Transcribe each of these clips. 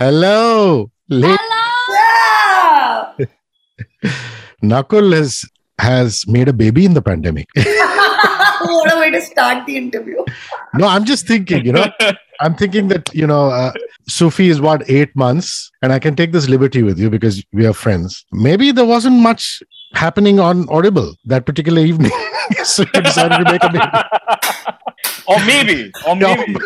Hello. La- Yeah. Nakul has has made a baby in the pandemic. what a way to start the interview. no, I'm just thinking, you know, I'm thinking that, you know, uh, Sufi is what, eight months, and I can take this liberty with you because we are friends. Maybe there wasn't much happening on Audible that particular evening. so you decided to make a baby. or maybe, or maybe,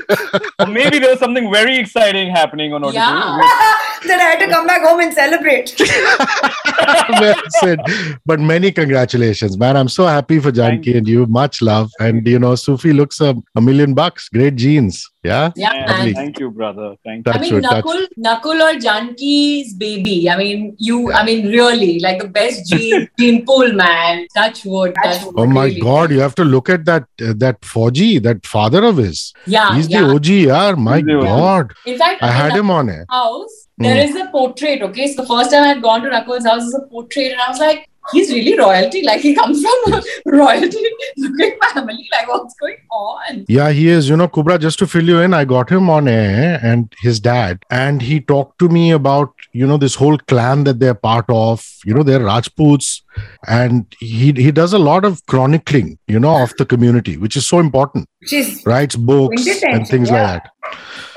or maybe there was something very exciting happening on Audible. Yeah. then I had to come back home and celebrate. well said. But many congratulations, man. I'm so happy for Thank Janki and you. Much love. And, you know, Sufi looks a, a million bucks. Great genes. Yeah. Yeah, Yeah, man. thank you, brother. Thank you. I mean, wood. Nakul, Nakul or Janki's baby. I mean, you. I mean, really, like the best gene, gene pool, man. Touch wood. Touch wood Oh my really. God! You have to look at that uh, that Fauji, that father of his. Yeah, He's yeah. the OG, yeah. My He's. God, In fact, I had him on it. house, there is a portrait. Okay, so the first time I had gone to Nakul's house, is a portrait, and I was like, he's really royalty. Like he comes from a royalty looking family. Like what's going on? Yeah, he is. You know, Kubbra. Just to fill you in, I got him on air and his dad, and he talked to me about you know this whole clan that they're part of. You know, they're Rajputs, and he he does a lot of chronicling. You know, of the community, which is so important. She's Writes books and things yeah. like that.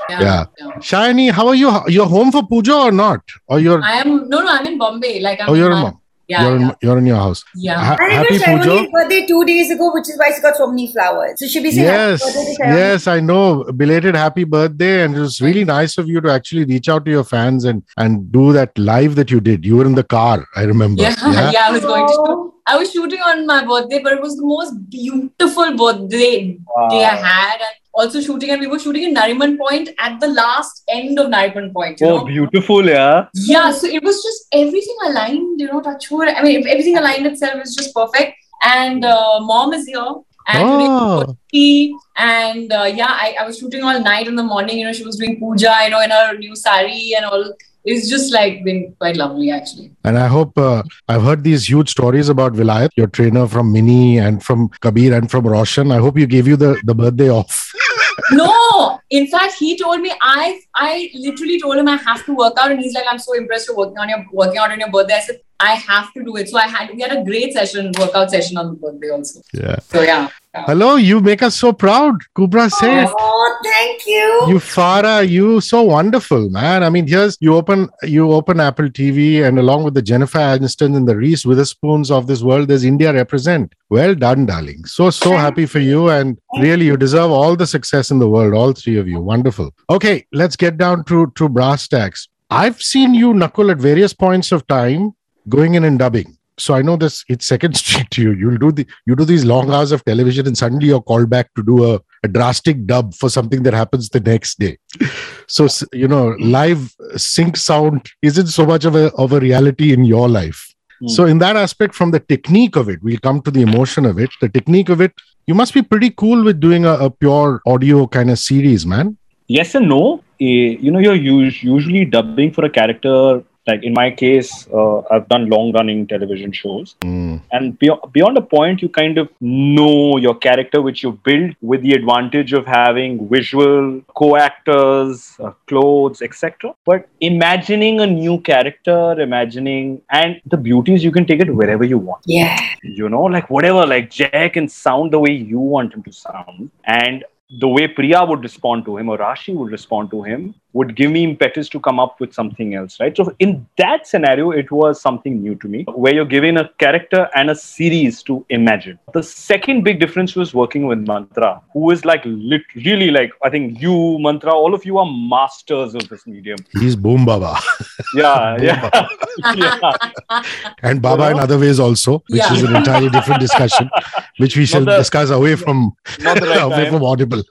Yeah. Shiny, how are you? You're home for puja or not? Or you're? I am no, no. I'm in Bombay. Like I'm. Oh, you're in. mom. Yeah, you're yeah, in. You're in your house. yeah. Ha- and happy was puja. Sayani's birthday two days ago, which is why she got so many flowers. So she'll be saying Yes, happy birthday to Sayani. yes, I know. Belated happy birthday, and it was really nice of you to actually reach out to your fans and and do that live that you did. You were in the car, I remember. Yeah, Yeah? yeah, I was going to. Oh. I was shooting on my birthday, but it was the most beautiful birthday day I had, and also shooting. And we were shooting in Nariman Point at the last end of Nariman Point. You Oh, know? beautiful, yeah. Yeah, so it was just everything aligned. You know, touch wood. I mean, everything aligned itself is just perfect. And uh, mom is here. And today Oh. tea. and uh, yeah, I, I was shooting all night in the morning. You know, she was doing puja. You know, in her new sari and all. It's just like been quite lovely, actually. And I hope uh, I've heard these huge stories about Vilayat, your trainer from Mini and from Kabir and from Roshan. I hope you gave you the, the birthday off. No, in fact, he told me I I literally told him I have to work out, and he's like, I'm so impressed you're working on your working out on your birthday. I said I have to do it. So I had we had a great session, workout session on the birthday also. Yeah. So yeah, Hello, you make us so proud. Kubbra Sait. Oh, thank you. You Farah, you so wonderful, man. I mean, here's you open you open Apple TV, and along with the Jennifer Aniston and the Reese Witherspoons of this world, there's India represent. Well done, darling. So so happy for you, and really you deserve all the success in the world, all three of you. Wonderful. Okay, let's get down to to brass tacks. I've seen you, Nakul, at various points of time going in and dubbing. So I know this it's second street to you. You'll do the you do these long hours of television and suddenly you're called back to do a, a drastic dub for something that happens the next day. So you know, live sync sound isn't so much of a of a reality in your life. Hmm. So in that aspect, from the technique of it, we'll come to the emotion of it. The technique of it, you must be pretty cool with doing a, a pure audio kind of series, man. Yes and no. Eh, you know, you're us- usually dubbing for a character. Like in my case, uh, I've done long running television shows. Mm. and beyond, beyond a point you kind of know your character which you build with the advantage of having visual co-actors uh, clothes etc but imagining a new character imagining and the beauty is you can take it wherever you want Yeah. you know like whatever like jay can sound the way you want him to sound and the way priya would respond to him or rashi would respond to him would give me impetus to come up with something else right so in that scenario it was something new to me where you're given a character and a series to imagine the second big difference was working with mantra who is like lit- really like i think you mantra all of you are masters of this medium He's Boom Baba yeah yeah yeah and Baba in know? other ways also, which Yeah. is an entirely different discussion, which we shall the- discuss away from right away time. from Audible.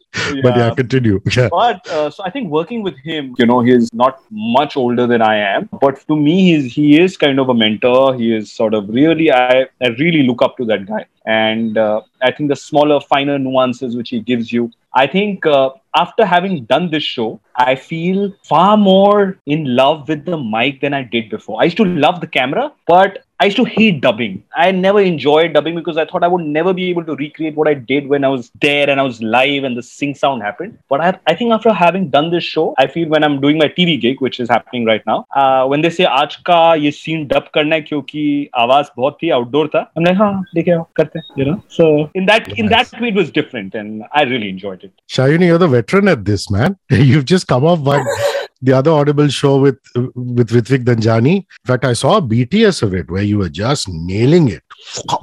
But yeah, continue. Yeah. but uh, so I think working with him, you know, he's not much older than I am, but to me, he's he is kind of a mentor. He is sort of really I I really look up to that guy, and uh, i think the smaller finer nuances which he gives you. I think uh, after having done this show i feel far more in love with the mic than i did before. I used to love the camera but i used to hate dubbing. I never enjoyed dubbing because i thought i would never be able to recreate what i did when i was there and i was live and the sync sound happened. But i, I think after having done this show i feel when i'm doing my tv gig which is happening right now uh, when they say aaj ka ye scene dub karna hai kyunki awaaz bahut hi outdoor tha i'm like ha dekhe karte you know. So in that in that way it was different and I really enjoyed it. Sayani, you're the veteran at this, man. You've just come off one the other audible show with with Rithvik Dhanjani. In fact, I saw a BTS of it where you were just nailing it,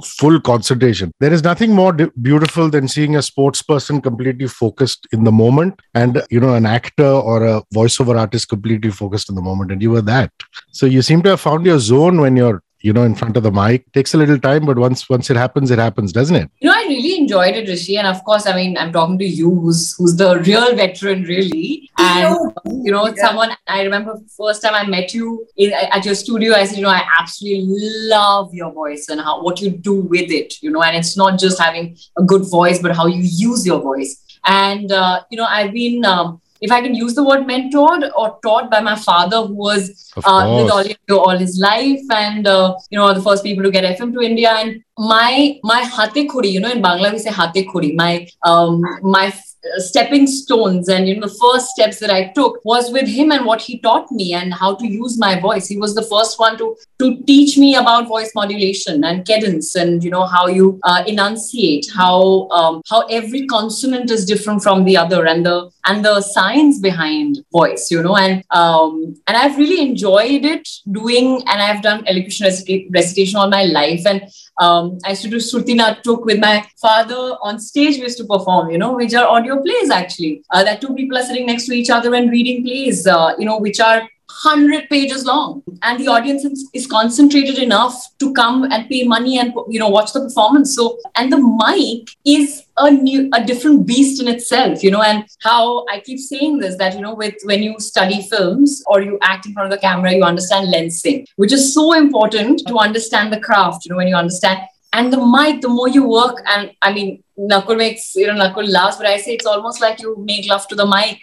full concentration. There is nothing more d- beautiful than seeing a sports person completely focused in the moment, and you know, an actor or a voiceover artist completely focused in the moment, and you were that. So you seem to have found your zone when you're you know in front of the mic takes a little time but once once it happens it happens doesn't it? You know i really enjoyed it hrishi. And of course i mean i'm talking to you who's who's the real veteran really. And you know yeah. someone i remember first time i met you in, at your studio i said you know i absolutely love your voice and how what you do with it you know. And it's not just having a good voice but how you use your voice. And uh, you know i've been um, if I can use the word mentored or taught by my father, who was uh, with all, all his life, and uh, you know, the first people to get FM to India. And my my hate khuri, you know, in Bangla we say hate khuri. My um, my stepping stones and you know the first steps that i took was with him and what he taught me and how to use my voice he was the first one to to teach me about voice modulation and cadence and you know how you uh, enunciate how um, how every consonant is different from the other and the and the science behind voice you know and um, and i've really enjoyed it doing and i've done elocution recitation all my life and um, I used to do Shruti Natuk with my father on stage. We used to perform, you know, which are audio plays actually. Uh, that two people are sitting next to each other and reading plays, uh, you know, which are 100 pages long. And the audience is, is, concentrated enough to come and pay money and you know watch the performance. So and the mic is a new a different beast in itself you know and how i keep saying this that you know with when you study films or you act in front of the camera you understand lensing which is so important to understand the craft you know when you understand. And the mic the more you work and i mean nakul makes you know nakul laughs but i say it's almost like you make love to the mic.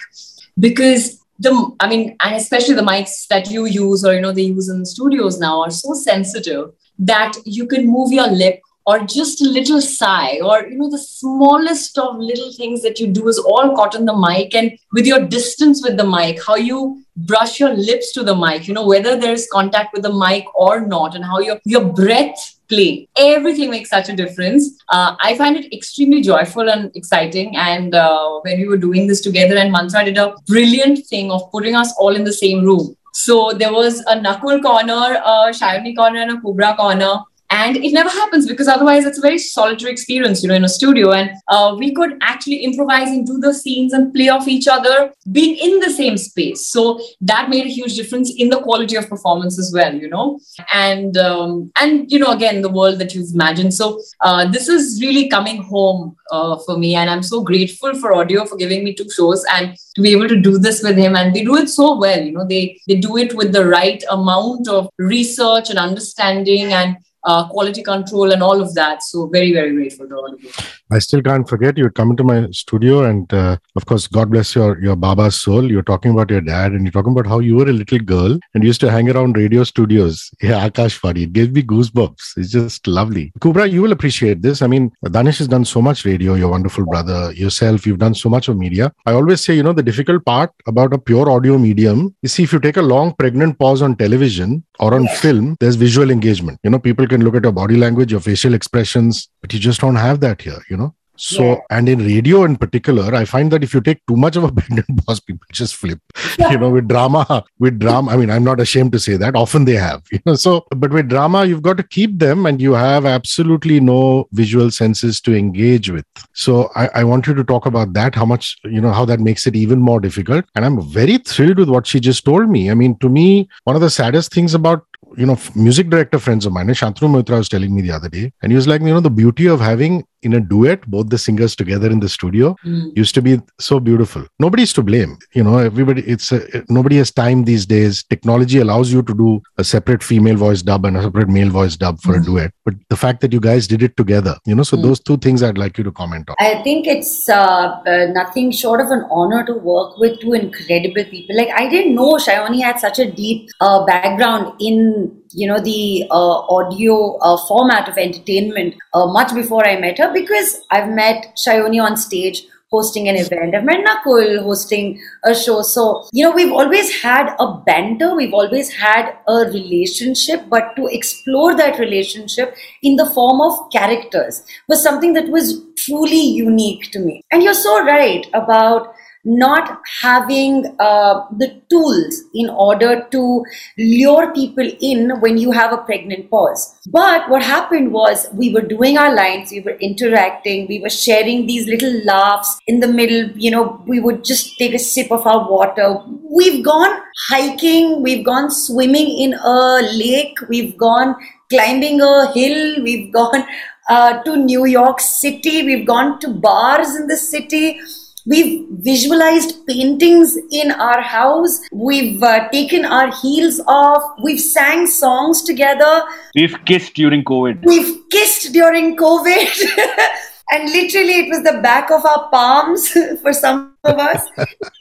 Because the i mean and especially the mics that you use or you know they use in the studios now are so sensitive that you can move your lip or just a little sigh or you know the smallest of little things that you do is all caught in the mic and with your distance with the mic how you brush your lips to the mic you know whether there's contact with the mic or not and how your your breath play. Everything makes such a difference. Uh, i find it extremely joyful and exciting. And uh, when we were doing this together and mantra did a brilliant thing of putting us all in the same room. So there was a Nakul corner, a Sayani corner, and a Kubbra corner and it never happens because otherwise it's a very solitary experience you know in a studio. And uh, we could actually improvise and do the scenes and play off each other being in the same space. So that made a huge difference in the quality of performance as well you know. And um, and you know again the world that you've imagined. So uh, this is really coming home uh, for me. And i'm so grateful for audio for giving me two shows and to be able to do this with him. And they do it so well you know. They they do it with the right amount of research and understanding and uh, quality control and all of that. So very, very grateful to all of you. I still can't forget you come into my studio and uh, of course, God bless your, your Baba's soul. You're talking about your dad and you're talking about how you were a little girl and used to hang around radio studios. Yeah, Akashvani. It gave me goosebumps. It's just lovely. Kubbra, you will appreciate this. I mean, Danish has done so much radio, your wonderful brother, yourself, you've done so much of media. I always say, you know, the difficult part about a pure audio medium is see if you take a long pregnant pause on television or on film, there's visual engagement. You know, people can look at your body language, your facial expressions, but you just don't have that here, you know? So, yeah. and in radio in particular, I find that if you take too much of a pregnant pause, people just flip. Yeah. You know, with drama, with drama, I mean, I'm not ashamed to say that. Often they have, you know. So, but with drama, you've got to keep them, and you have absolutely no visual senses to engage with. So, I, I want you to talk about that. How much, you know, how that makes it even more difficult. And I'm very thrilled with what she just told me. I mean, to me, one of the saddest things about you know, music director friends of mine, Shantanu Moitra was telling me the other day, and he was like, you know, the beauty of having in a duet, both the singers together in the studio, Mm. used to be so beautiful. Nobody's to blame. You know, everybody, it's a, nobody has time these days. Technology allows you to do a separate female voice dub and a separate male voice dub for a duet. But the fact that you guys did it together, you know, so Mm. those two things I'd like you to comment on. I think it's uh, uh, nothing short of an honor to work with two incredible people. Like I didn't know Sayani had such a deep uh, background in you know the uh, audio uh, format of entertainment uh, much before I met her because I've met Sayani on stage hosting an event. I've met Nakul hosting a show. So, you know, we've always had a banter, we've always had a relationship, but to explore that relationship in the form of characters was something that was truly unique to me. And you're so right about not having uh, the tools in order to lure people in when you have a pregnant pause. But what happened was we were doing our lines, we were interacting, we were sharing these little laughs in the middle. You know, we would just take a sip of our water. We've gone hiking, we've gone swimming in a lake, we've gone climbing a hill, we've gone uh, to New York City, we've gone to bars in the city. We've visualized paintings in our house. We've uh, taken our heels off. We've sang songs together. We've kissed during COVID. We've kissed during COVID. and literally, it was the back of our palms for some of us.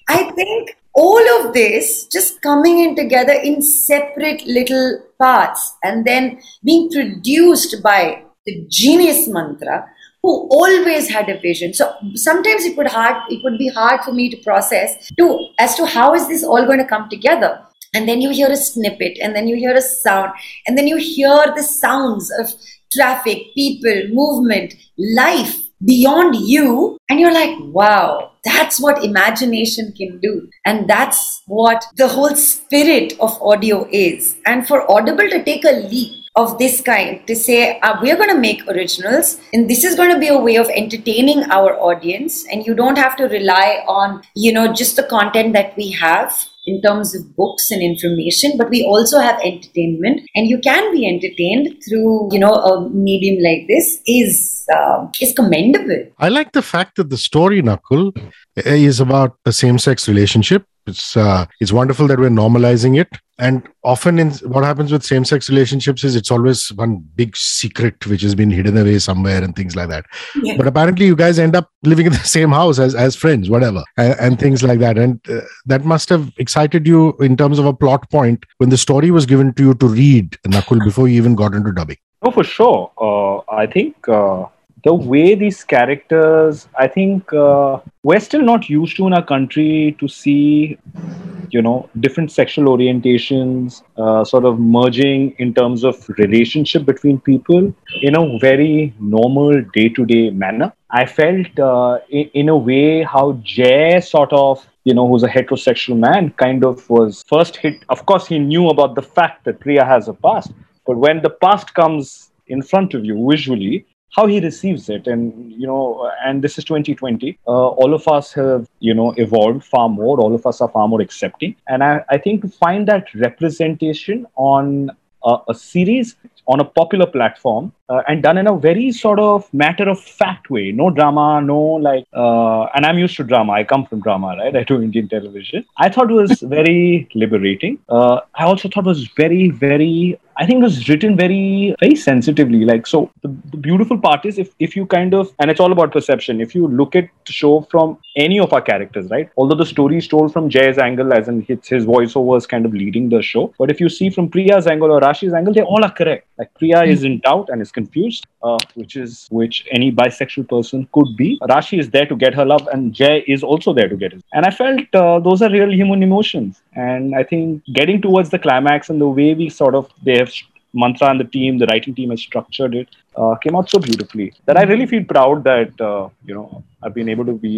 I think all of this just coming in together in separate little parts and then being produced by the genius mantra who always had a vision. So sometimes it would hard it would be hard for me to process to as to how is this all going to come together. And then you hear a snippet and then you hear a sound and then you hear the sounds of traffic people movement life beyond you and you're like wow that's what imagination can do. And that's what the whole spirit of audio is. And for audible to take a leap of this kind to say uh, we're going to make originals and this is going to be a way of entertaining our audience and you don't have to rely on you know just the content that we have in terms of books and information but we also have entertainment and you can be entertained through you know a medium like this is uh, is commendable I like the fact that the story, Nakul, is about a same-sex relationship. It's uh, it's wonderful that we're normalizing it. And often, in what happens with same-sex relationships is it's always one big secret which has been hidden away somewhere and things like that. Yeah. But apparently, you guys end up living in the same house as as friends, whatever, and, and things like that. And uh, that must have excited you in terms of a plot point when the story was given to you to read, Nakul, before you even got into dubbing. No, for sure. Uh, I think uh, the way these characters, I think uh, we're still not used to in our country to see, you know, different sexual orientations uh, sort of merging in terms of relationship between people in a very normal day-to-day manner. I felt uh, in, in a way how Jay sort of you know, who's a heterosexual man, kind of was first hit. Of course, he knew about the fact that Priya has a past, but when the past comes in front of you visually, how he receives it, and you know, and this is 2020. Uh, all of us have, you know, evolved far more. All of us are far more accepting, and I, I think to find that representation on a, a series on a popular platform uh, and done in a very sort of matter of fact way. No drama no like uh, and i'm used to drama. I come from drama right? I do indian television. I thought it was very liberating. Uh, i also thought it was very very i think it was written very very sensitively. Like so the, the beautiful part is if if you kind of and it's all about perception. If you look at the show from any of our characters right? Although the story is told from jay's angle as in it's his voiceovers kind of leading the show. But if you see from priya's angle or rashi's angle they all are correct. Like priya is in doubt and is confused uh, which is which any bisexual person could be rashi is there to get her love and jay is also there to get his and i felt uh, those are real human emotions and i think getting towards the climax and the way we sort of they have mantra and the team the writing team has structured it uh, came out so beautifully that i really feel proud that uh, you know i've been able to be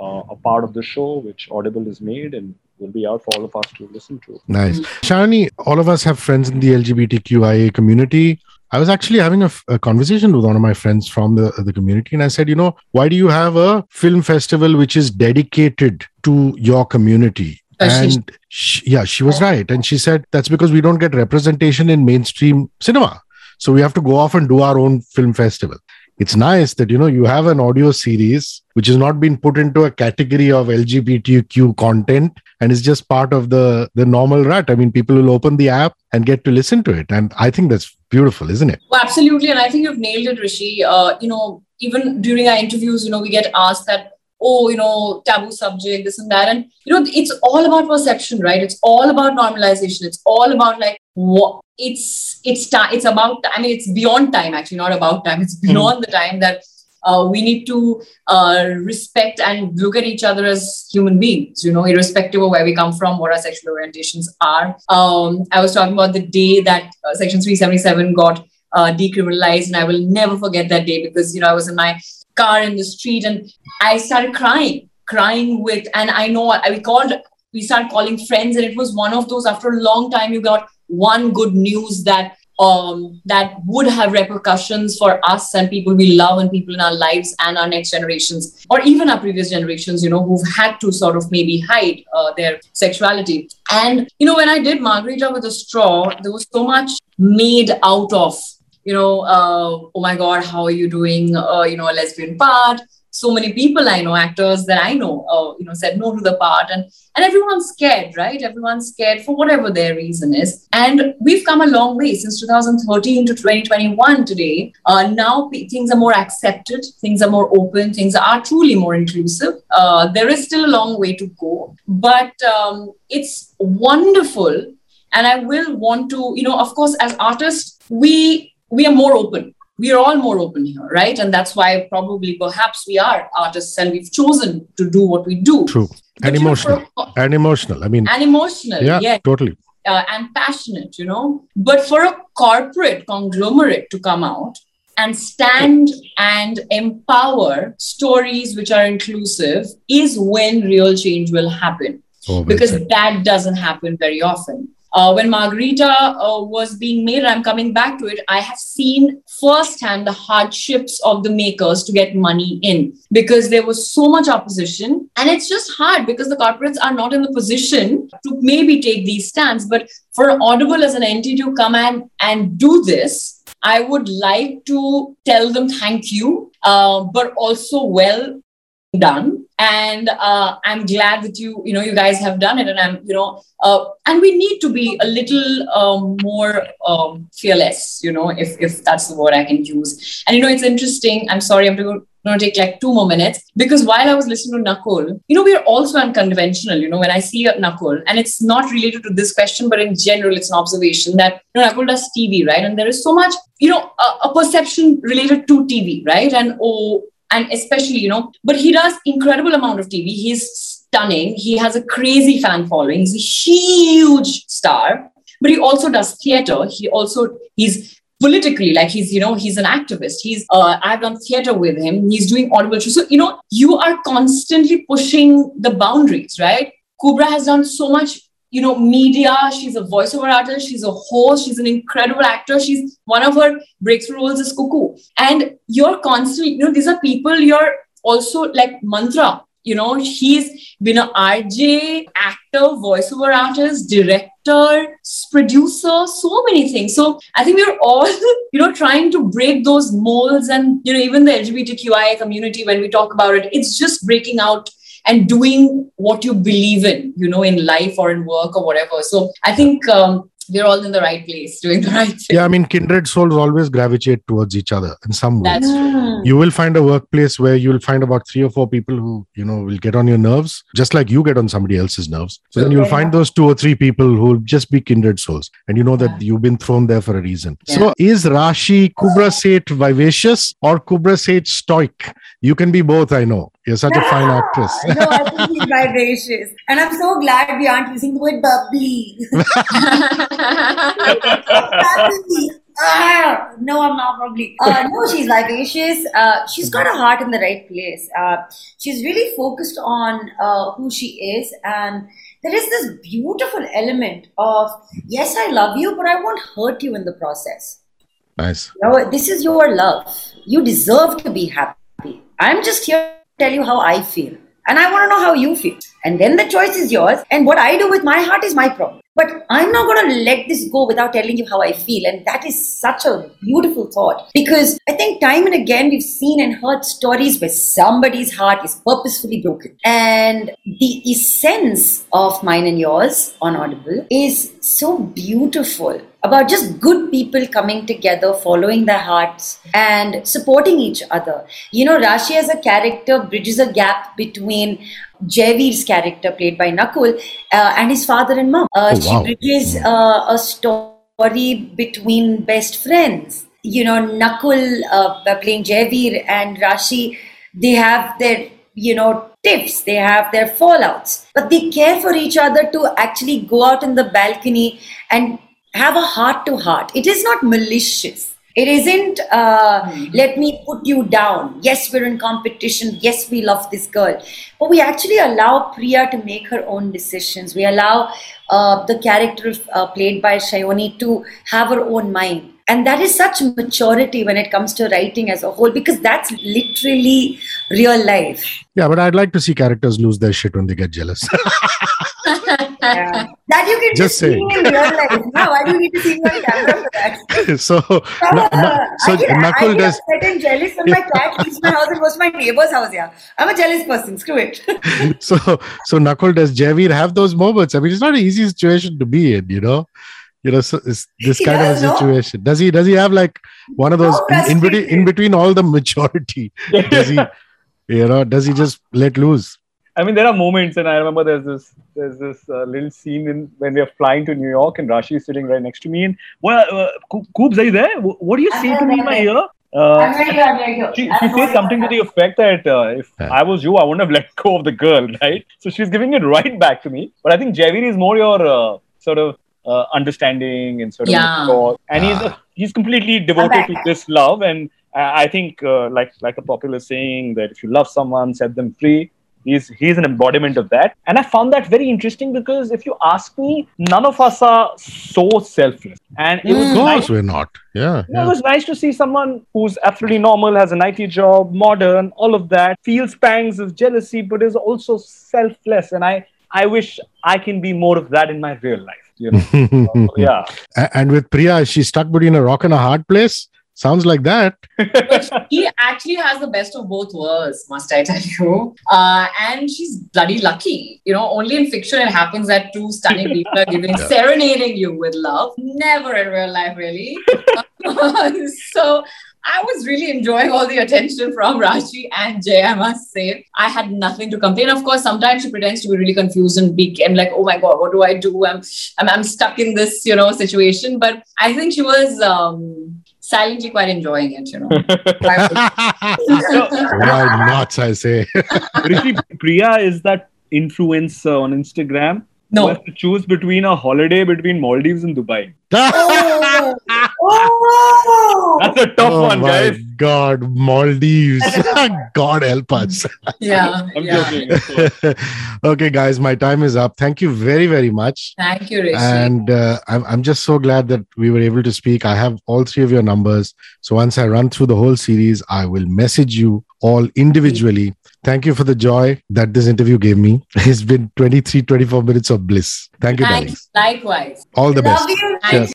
uh, a part of the show which audible is made and will be out for all of us to listen to Nice. Shani, all of us have friends in the LGBTQIA community. I was actually having a, conversation with one of my friends from the, the community, and I said, you know, why do you have a film festival which is dedicated to your community? And she, yeah, she was right. And she said that's because we don't get representation in mainstream cinema. So we have to go off and do our own film festival. it's nice that you know you have an audio series which has not been put into a category of lgbtq content and is just part of the the normal rut i mean people will open the app and get to listen to it and i think that's beautiful isn't it Well, absolutely, and I think you've nailed it, Hrishi. Uh, you know, even during our interviews, you know, we get asked that, oh, you know, taboo subject, this and that, and you know, it's all about perception, right? It's all about normalization. It's all about like what it's it's time. It's about. I mean, it's beyond time. Actually, not about time. It's beyond the time that. Uh, we need to uh, respect and look at each other as human beings, you know, irrespective of where we come from, what our sexual orientations are. Um, I was talking about the day that uh, Section 377 got uh, decriminalized and i will never forget that day because you know i was in my car in the street and i started crying crying with and i know I, we called we started calling friends and it was one of those after a long time you got one good news that um that would have repercussions for us and people we love and people in our lives and our next generations or even our previous generations you know who've had to sort of maybe hide uh, their sexuality and you know when i did margarita with a straw there was so much made out of you know, uh, oh my God, how are you doing? Uh, you know, a lesbian part. So many people I know, actors that I know, uh, you know, said no to the part, and and everyone's scared, right? Everyone's scared for whatever their reason is. And we've come a long way since 2013 to 2021. Today, uh, now p- things are more accepted, things are more open, things are truly more inclusive. Uh, there is still a long way to go, but um, it's wonderful. And I will want to, you know, of course, as artists, we we are more open we are all more open here right? And that's why probably perhaps we are artists and we've chosen to do what we do. True. But, and know, emotional for- and emotional i mean and emotional yeah, yeah, totally. Uh, and passionate you know. But for a corporate conglomerate to come out and stand and empower stories which are inclusive is when real change will happen. Oh, because that doesn't happen very often. Uh, when Margarita uh, was being made, I'm coming back to it, I have seen firsthand the hardships of the makers to get money in because there was so much opposition. And it's just hard because the corporates are not in the position to maybe take these stands. But for Audible as an entity to come and, and do this, I would like to tell them thank you, uh, but also well done and uh, i'm glad that you you know you guys have done it and i'm you know uh, and we need to be a little um, more um, fearless you know if if that's the word i can use. And you know it's interesting. I'm sorry i'm going to take like two more minutes because while i was listening to nakul you know we are also unconventional you know when i see nakul and it's not related to this question but in general it's an observation that you know nakul does tv right? And there is so much you know a, a perception related to tv right? And oh and especially you know but he does incredible amount of tv he's stunning. He has a crazy fan following. He's a huge star but he also does theater. He also he's politically like he's you know he's an activist. He's uh, i've done theater with him. He's doing audible shows. So you know you are constantly pushing the boundaries right? Kubbra has done so much you know, media. She's a voiceover artist. She's a host. She's an incredible actor. She's one of her breakthrough roles is Cuckoo. And you're constantly, you know, these are people you're also like Mantra. You know, he's been an RJ, actor, voiceover artist, director, producer, so many things. So I think we're all, you know, trying to break those molds and, you know, even the LGBTQIA community, when we talk about it, it's just breaking out and doing what you believe in, you know, in life or in work or whatever. So I think um, we're all in the right place, doing the right thing. yeah i mean kindred souls always gravitate towards each other in some way That's true. you will find a workplace where you'll find about three or four people who you know will get on your nerves just like you get on somebody else's nerves. So then you'll find those two or three people who'll just be kindred souls. And you know that you've been thrown there for a reason. So is rashi kubbra sait vivacious or kubbra sait stoic? You can be both i know you're such a fine actress no, I think he's vivacious. And I'm so glad we aren't using the word bubbly. bubbly. Ah, no, I'm not bubbly. Uh, no, she's vivacious. Uh, she's got her heart in the right place. Uh, she's really focused on uh, who she is. And there is this beautiful element of, yes, I love you, but I won't hurt you in the process. nice You know, this is your love. You deserve to be happy. I'm just here tell you how I feel. And I want to know how you feel. And then the choice is yours. And what I do with my heart is my problem. But I'm not going to let this go without telling you how I feel. And that is such a beautiful thought because I think time and again we've seen and heard stories where somebody's heart is purposefully broken. And the essence of mine and yours on Audible is so beautiful about just good people coming together, following their hearts, and supporting each other. You know, Rashi as a character bridges a gap between Jaiveer's character, played by Nakul, uh, and his father and mom. Uh, Oh, she wow. bridges uh, a story between best friends. You know, Nakul uh, playing Jaiveer and Rashi, they have their you know tiffs they have their fallouts but they care for each other to actually go out in the balcony and have a heart to heart it is not malicious it isn't uh, let me put you down. Yes we're in competition. Yes we love this girl. But we actually allow priya to make her own decisions. We allow uh, the character uh, played by sayani to have her own mind. And that is such maturity when it comes to writing as a whole because that's literally real life. Yeah, but I'd like to see characters lose their shit when they get jealous. Yeah. That you can Just just, see saying. in real life. Now, why do you need to see me on camera for that? so, Na- Na- uh, so I get, Nakul I get does. upset and jealous when my cat leaves my house and goes to my neighbor's house. Yeah, I'm a jealous person. Screw it. So, so Nakul does Jaiveer have those moments? I mean, it's not an easy situation to be in, you know. You know, so it's this He kind of a does, no? situation. Does he? Does he have like one of those No, in, in between? In between all the maturity, does he? You know, does he just let loose? I mean, there are moments, and I remember there's this there's this uh, little scene in, when we are flying to New York, and Rashi is sitting right next to me, and well, uh, Ko- Koobs, are you there? What do you say to me in my ear? Uh, I'm right here. I'm right here. she, she says something to the effect that uh, if Yeah. I was you, I wouldn't have let go of the girl, right? So she's giving it right back to me. But I think Jaiveer is more your uh, sort of uh, understanding and sort of Yeah. mature. and he's Ah. he's completely devoted to this love. And I I think, uh, like like a popular saying, that if you love someone, set them free. He's he's an embodiment of that, and I found that very interesting because if you ask me, none of us are so selfless, and it was Of nice course, we're not. Yeah, yeah, It was nice to see someone who's absolutely normal, has an IT job, modern, all of that, feels pangs of jealousy, but is also selfless. And I, I wish I can be more of that in my real life. You know? So, yeah. And with Priya, is she stuck between a rock and a hard place? Sounds like that. he actually has the best of both worlds, must I tell you? Uh, and she's bloody lucky. You know, only in fiction it happens that two stunning people are giving serenading you with love. Never in real life, really. so I was really enjoying all the attention from Rashi and Jay, I must say. I had nothing to complain. Of course, sometimes she pretends to be really confused and big and like, oh my God, what do I do? I'm, I'm, I'm stuck in this, you know, situation. But I think she was um, silently quite enjoying it, you know. Why not? I say. Hrishi, Priya is that influencer on Instagram who No. has to choose between a holiday between Maldives and Dubai. Oh, oh, That's a tough oh one, guys. God, Maldives. God help us. Yeah. I'm yeah. joking. okay, guys, my time is up. Thank you very, very much. Thank you, Hrishi. And uh, I'm, I'm just so glad that we were able to speak. I have all three of your numbers. So once I run through the whole series, I will message you all individually. Thank you for the joy that this interview gave me. It's been 23, 24 minutes of bliss. Thank you, Thank darling. Likewise. All the best. you. Thank Cheers.